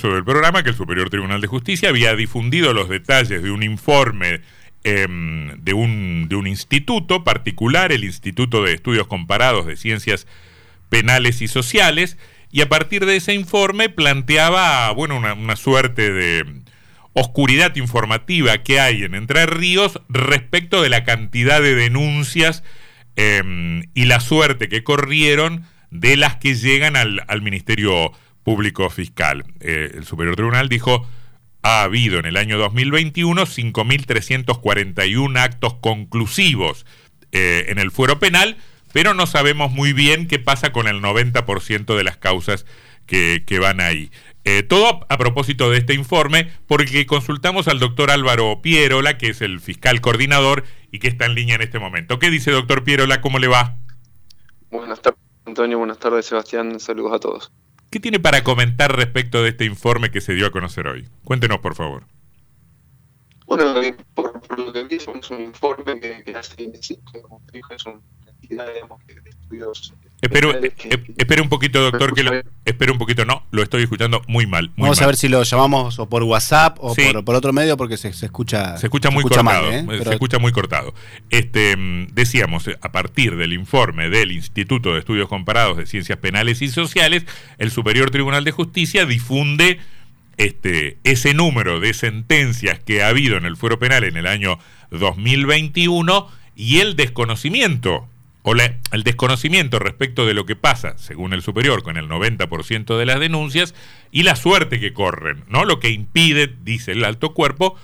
comienzo del programa que el Superior Tribunal de Justicia había difundido los detalles de un informe em, de, un, de un instituto particular, el Instituto de Estudios Comparados de Ciencias Penales y Sociales, y a partir de ese informe planteaba, bueno, una, suerte de oscuridad informativa que hay en Entre Ríos respecto de la cantidad de denuncias em, y la suerte que corrieron de las que llegan al, Ministerio Público Fiscal. Eh, el Superior Tribunal dijo, ha habido en el año 2021 5.341 actos conclusivos eh, en el fuero penal, pero no sabemos muy bien qué pasa con el 90% de las causas que, van ahí. Eh, todo a propósito de este informe, porque consultamos al doctor Álvaro Pierola, que es el fiscal coordinador y que está en línea en este momento. ¿Qué dice doctor Pierola? ¿Cómo le va? Buenas tardes, Antonio. Buenas tardes, Sebastián. Saludos a todos. ¿Qué tiene para comentar respecto de este informe que se dio a conocer hoy? Cuéntenos, por favor. Bueno, por, lo que vi, es un informe que, que hace, como dijo, es un Espera un poquito, doctor, que lo, un poquito, no, lo estoy escuchando muy mal. Vamos a ver si lo llamamos o por WhatsApp o por, otro medio porque se, escucha se escucha muy cortado, ¿eh? se escucha muy cortado. Este mm, decíamos a partir del informe del Instituto de Estudios Comparados de Ciencias Penales y Sociales, el Superior Tribunal de Justicia difunde este ese número de sentencias que ha habido en el fuero penal en el año 2021 y el desconocimiento o el desconocimiento respecto de lo que pasa, según el superior, con el 90% de las denuncias y la suerte que corren, ¿no? Lo que impide, dice el alto cuerpo,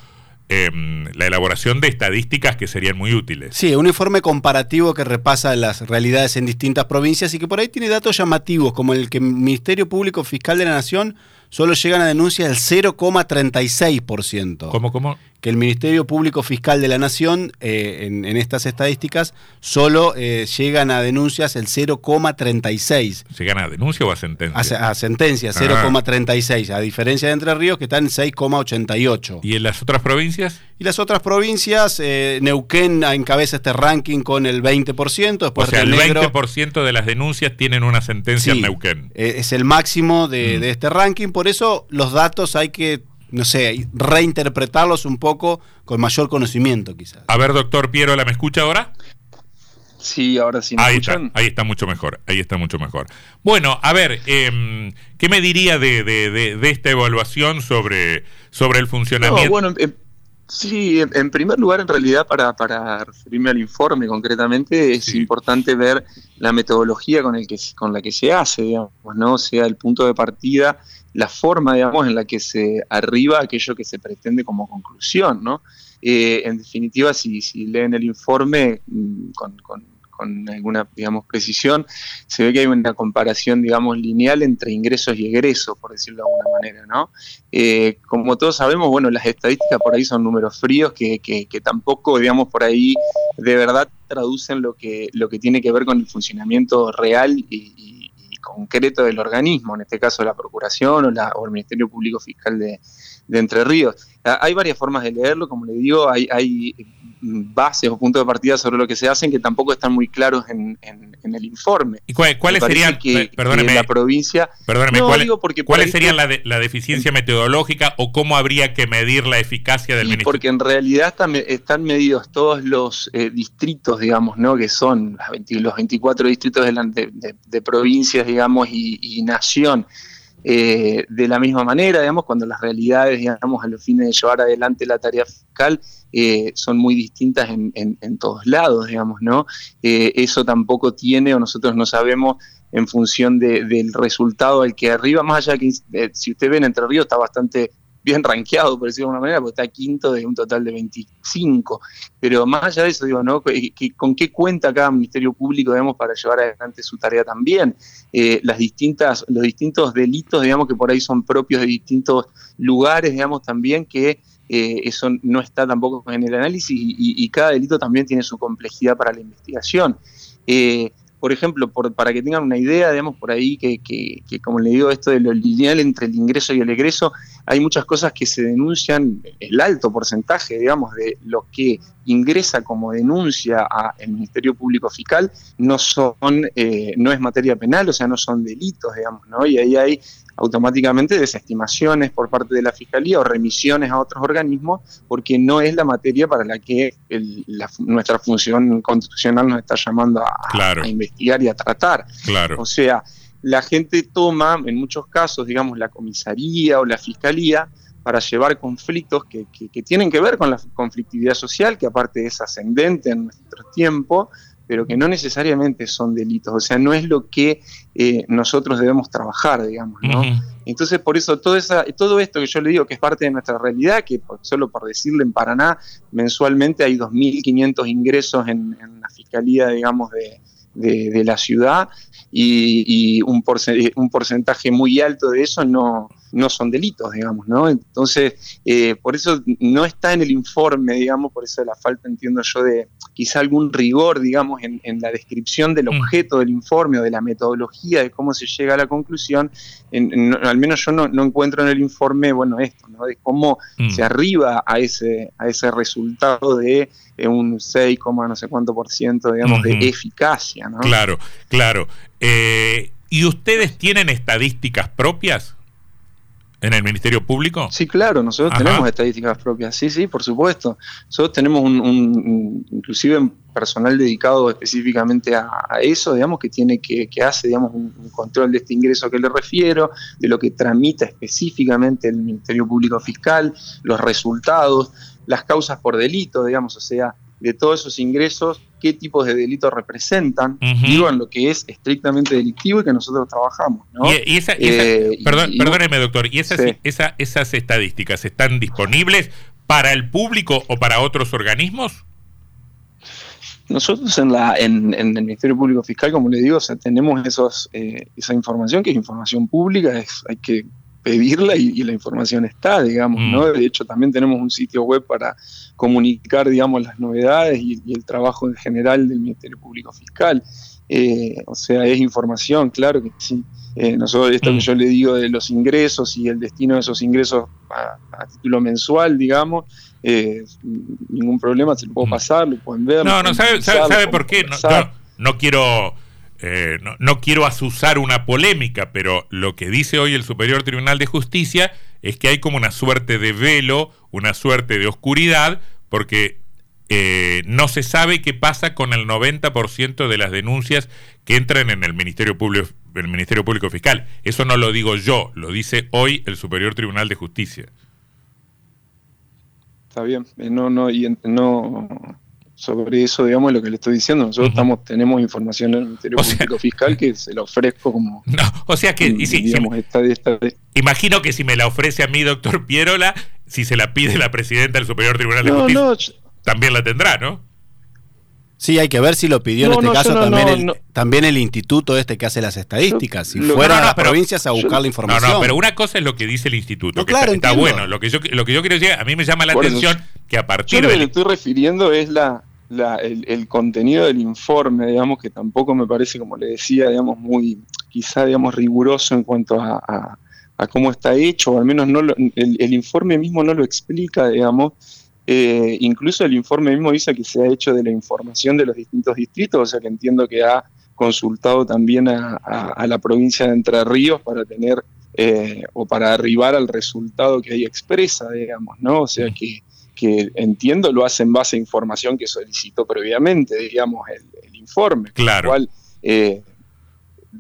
em, la elaboración de estadísticas que serían muy útiles. Sí, un informe comparativo que repasa las realidades en distintas provincias y que por ahí tiene datos llamativos, como el que el Ministerio Público Fiscal de la Nación solo llegan a denuncias del 0,36%. ¿Cómo, cómo? Que el Ministerio Público Fiscal de la Nación, eh, en, estas estadísticas, solo eh, llegan a denuncias el 0,36. ¿Llegan a denuncia o a sentencia? A, sentencia, 0,36, ah. a diferencia de Entre Ríos, que están en 6,88. ¿Y en las otras provincias? Y las otras provincias, eh, Neuquén encabeza este ranking con el 20%. Después o sea, el 20% de las denuncias tienen una sentencia en Neuquén. es el máximo de, mm. de este ranking, por eso los datos hay que no sé, reinterpretarlos un poco con mayor conocimiento quizás. A ver, doctor Piero, ¿la me escucha ahora? Sí, ahora sí. Me ahí está, ahí está mucho mejor, ahí está mucho mejor. Bueno, a ver, eh, ¿qué me diría de, de, esta evaluación sobre, sobre el funcionamiento? bueno, sí, en primer lugar, en realidad, para, para referirme al informe concretamente, es importante ver la metodología con, el que, con la que se hace, digamos, ¿no? O sea, el punto de partida la forma, digamos, en la que se arriba aquello que se pretende como conclusión, ¿no? Eh, en definitiva, si, leen el informe mm, con, alguna, digamos, precisión, se ve que hay una comparación, digamos, lineal entre ingresos y egresos, por decirlo de alguna manera, ¿no? Eh, como todos sabemos, bueno, las estadísticas por ahí son números fríos que, tampoco, digamos, por ahí de verdad traducen lo que, lo que tiene que ver con el funcionamiento real y concreto del organismo, en este caso la Procuración o, la, o el Ministerio Público Fiscal de, Entre Ríos. Ah, hay varias formas de leerlo, como le digo, hay, hay bases o puntos de partida sobre lo que se hacen que tampoco están muy claros en, el informe. ¿Y cuáles serían, que, la provincia... Perdóneme, ¿cuáles serían la, la, deficiencia metodológica o cómo habría que medir la eficacia del ministerio? Porque en realidad están, medidos todos los eh, distritos, digamos, ¿no? que son los 24 distritos de, de, provincias, digamos, y, y nación. Eh, de la misma manera, digamos, cuando las realidades, digamos, a los fines de llevar adelante la tarea fiscal eh, son muy distintas en, todos lados, digamos, ¿no? Eh, eso tampoco tiene, o nosotros no sabemos en función del resultado al que arriba, más allá que si usted ve en Entre Ríos está bastante bien rankeado, por decirlo de alguna manera, porque está quinto de un total de 25. Pero más allá de eso, digo, ¿no? ¿Con qué cuenta cada Ministerio Público, digamos, para llevar adelante su tarea también? Eh, las distintas, los distintos delitos, digamos, que por ahí son propios de distintos lugares, digamos, también que eh, eso no está tampoco en el análisis y, cada delito también tiene su complejidad para la investigación. Eh, por ejemplo, para que tengan una idea, digamos, por ahí que, como le digo, esto de lo lineal entre el ingreso y el egreso, hay muchas cosas que se denuncian, el alto porcentaje, digamos, de lo que ingresa como denuncia al Ministerio Público Fiscal no son, eh, no es materia penal, o sea, no son delitos, digamos, ¿no? Y ahí hay automáticamente desestimaciones por parte de la Fiscalía o remisiones a otros organismos, porque no es la materia para la que nuestra función constitucional nos está llamando a, investigar y a tratar. Claro. O sea, la gente toma, en muchos casos, digamos, la comisaría o la Fiscalía, para llevar conflictos que, que, tienen que ver con la conflictividad social, que aparte es ascendente en nuestro tiempo, pero que no necesariamente son delitos, o sea, no es lo que eh, nosotros debemos trabajar, digamos, ¿no? Entonces, por eso, todo, esa, todo esto que yo le digo que es parte de nuestra realidad, que solo por decirle en Paraná, mensualmente hay 2.500 ingresos en, la fiscalía, digamos, de, de, la ciudad, y, un, un porcentaje muy alto de eso no, no son delitos, digamos, ¿no? Entonces, eh, por eso no está en el informe, digamos, por eso la falta, entiendo yo, de quizá algún rigor, digamos, en, la descripción del mm. objeto del informe o de la metodología de cómo se llega a la conclusión, al menos yo no, encuentro en el informe, bueno, esto, ¿no? De cómo mm. se arriba a ese, a ese resultado de un 6, no sé cuánto por ciento, digamos, de eficacia, ¿no? Claro, claro. Eh, ¿Y ustedes tienen estadísticas propias? ¿En el Ministerio Público? Sí, claro, nosotros tenemos estadísticas propias, sí, sí, por supuesto. Nosotros tenemos un, inclusive un personal dedicado específicamente a, eso, digamos, que tiene que, que hace, digamos, un, control de este ingreso que le refiero, de lo que tramita específicamente el Ministerio Público Fiscal, los resultados, las causas por delito, digamos, o sea, de todos esos ingresos, qué tipos de delitos representan, digo, en lo que es estrictamente delictivo y que nosotros trabajamos. ¿no? Y, esa, eh, perdóneme, doctor, ¿y esas, esas estadísticas están disponibles para el público o para otros organismos? Nosotros en, la, en, el Ministerio Público Fiscal, como le digo, tenemos esos, eh, esa información que es información pública, es, hay que pedirla y, la información está, digamos, ¿no? Mm. De hecho, también tenemos un sitio web para comunicar, digamos, las novedades y, el trabajo en general del Ministerio Público Fiscal. Eh, o sea, es información, claro que sí. Eh, nosotros, esto que mm. yo le digo de los ingresos y el destino de esos ingresos a, título mensual, digamos, eh, ningún problema, se lo puedo mm. pasar, lo pueden ver. No, no, ¿sabe, sabe, por qué? no, no quiero eh, no, quiero asusar una polémica, pero lo que dice hoy el Superior Tribunal de Justicia es que hay como una suerte de velo, una suerte de oscuridad, porque eh, no se sabe qué pasa con el 90% de las denuncias que entran en el Ministerio Público, el Ministerio Público Fiscal. Eso no lo digo yo, lo dice hoy el Superior Tribunal de Justicia. Está bien, eh, no, no, y no, sobre eso, digamos, lo que le estoy diciendo. Nosotros estamos, tenemos información en el Ministerio Público Fiscal que se la ofrezco como. No, o sea que. imagino que si me la ofrece a mí, doctor Pierola, si se la pide la presidenta del Superior Tribunal de Justicia, también la tendrá, ¿no? Sí, hay que ver si lo pidió en este caso también, el, también el instituto este que hace las estadísticas. Si fueran a las provincias a buscar la información. No, no, pero una cosa es lo que dice el instituto, que está, bueno. Lo que, yo, lo que yo quiero decir, a mí me llama la atención que a partir yo lo que le estoy refiriendo es la, el, contenido del informe, digamos, que tampoco me parece, como le decía, digamos, muy, quizá, digamos, riguroso en cuanto a, cómo está hecho, o al menos no el, informe mismo no lo explica, digamos. Eh, incluso el informe mismo dice que se ha hecho de la información de los distintos distritos, o sea que entiendo que ha consultado también a, la provincia de Entre Ríos para tener eh, o para arribar al resultado que ahí expresa, digamos, ¿no? O sea que que entiendo lo hace en base a información que solicitó previamente, digamos, el, informe. Claro. Cual, eh,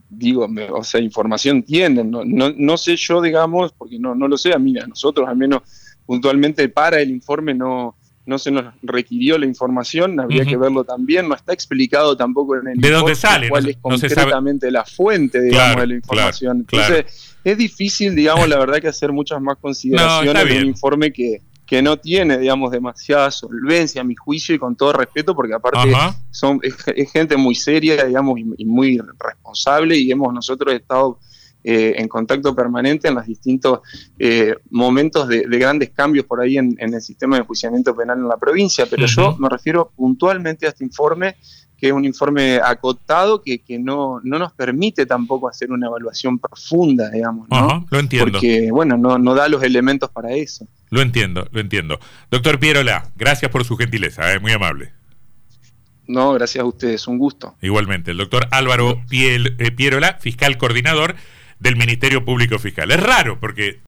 digo, o sea, información tienen. No, no, sé yo, digamos, porque no, no lo sé, a mí, a nosotros al menos puntualmente para el informe no, no se nos requirió la información, habría que verlo también, no está explicado tampoco en el ¿De dónde sale? cuál es concretamente la fuente, digamos, de la información. Entonces, es difícil, digamos, la verdad que hacer muchas más consideraciones en un informe que, que no tiene, digamos, demasiada solvencia a mi juicio y con todo respeto, porque aparte son, es, gente muy seria, digamos, y, muy responsable y hemos nosotros estado eh, en contacto permanente en los distintos eh, momentos de, grandes cambios por ahí en, el sistema de enjuiciamiento penal en la provincia, pero yo me refiero puntualmente a este informe que es un informe acotado que, que no, no, nos permite tampoco hacer una evaluación profunda, digamos, ¿no? lo entiendo. Porque, bueno, no, no da los elementos para eso. Lo entiendo, lo entiendo. Doctor Pierola, gracias por su gentileza, es eh, muy amable. No, gracias a ustedes, un gusto. Igualmente, el doctor Álvaro Piel, eh, Pierola, fiscal coordinador del Ministerio Público Fiscal. Es raro porque